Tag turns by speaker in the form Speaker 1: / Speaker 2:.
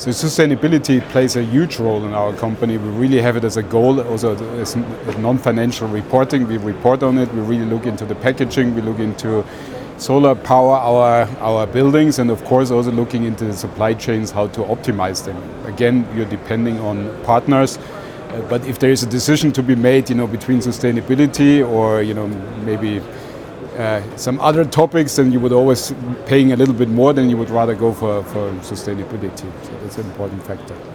Speaker 1: So sustainability plays a huge role in our company. We really have it as a goal, also as non-financial reporting. We report on it. We really look into the packaging. We look into solar power our our buildings, and of course also looking into the supply chains, how to optimize them. Again, you're depending on partners. Uh, but if there is a decision to be made, you know, between sustainability or you know maybe uh, some other topics, then you would always paying a little bit more, than you would rather go for, for sustainability. So that's an important factor.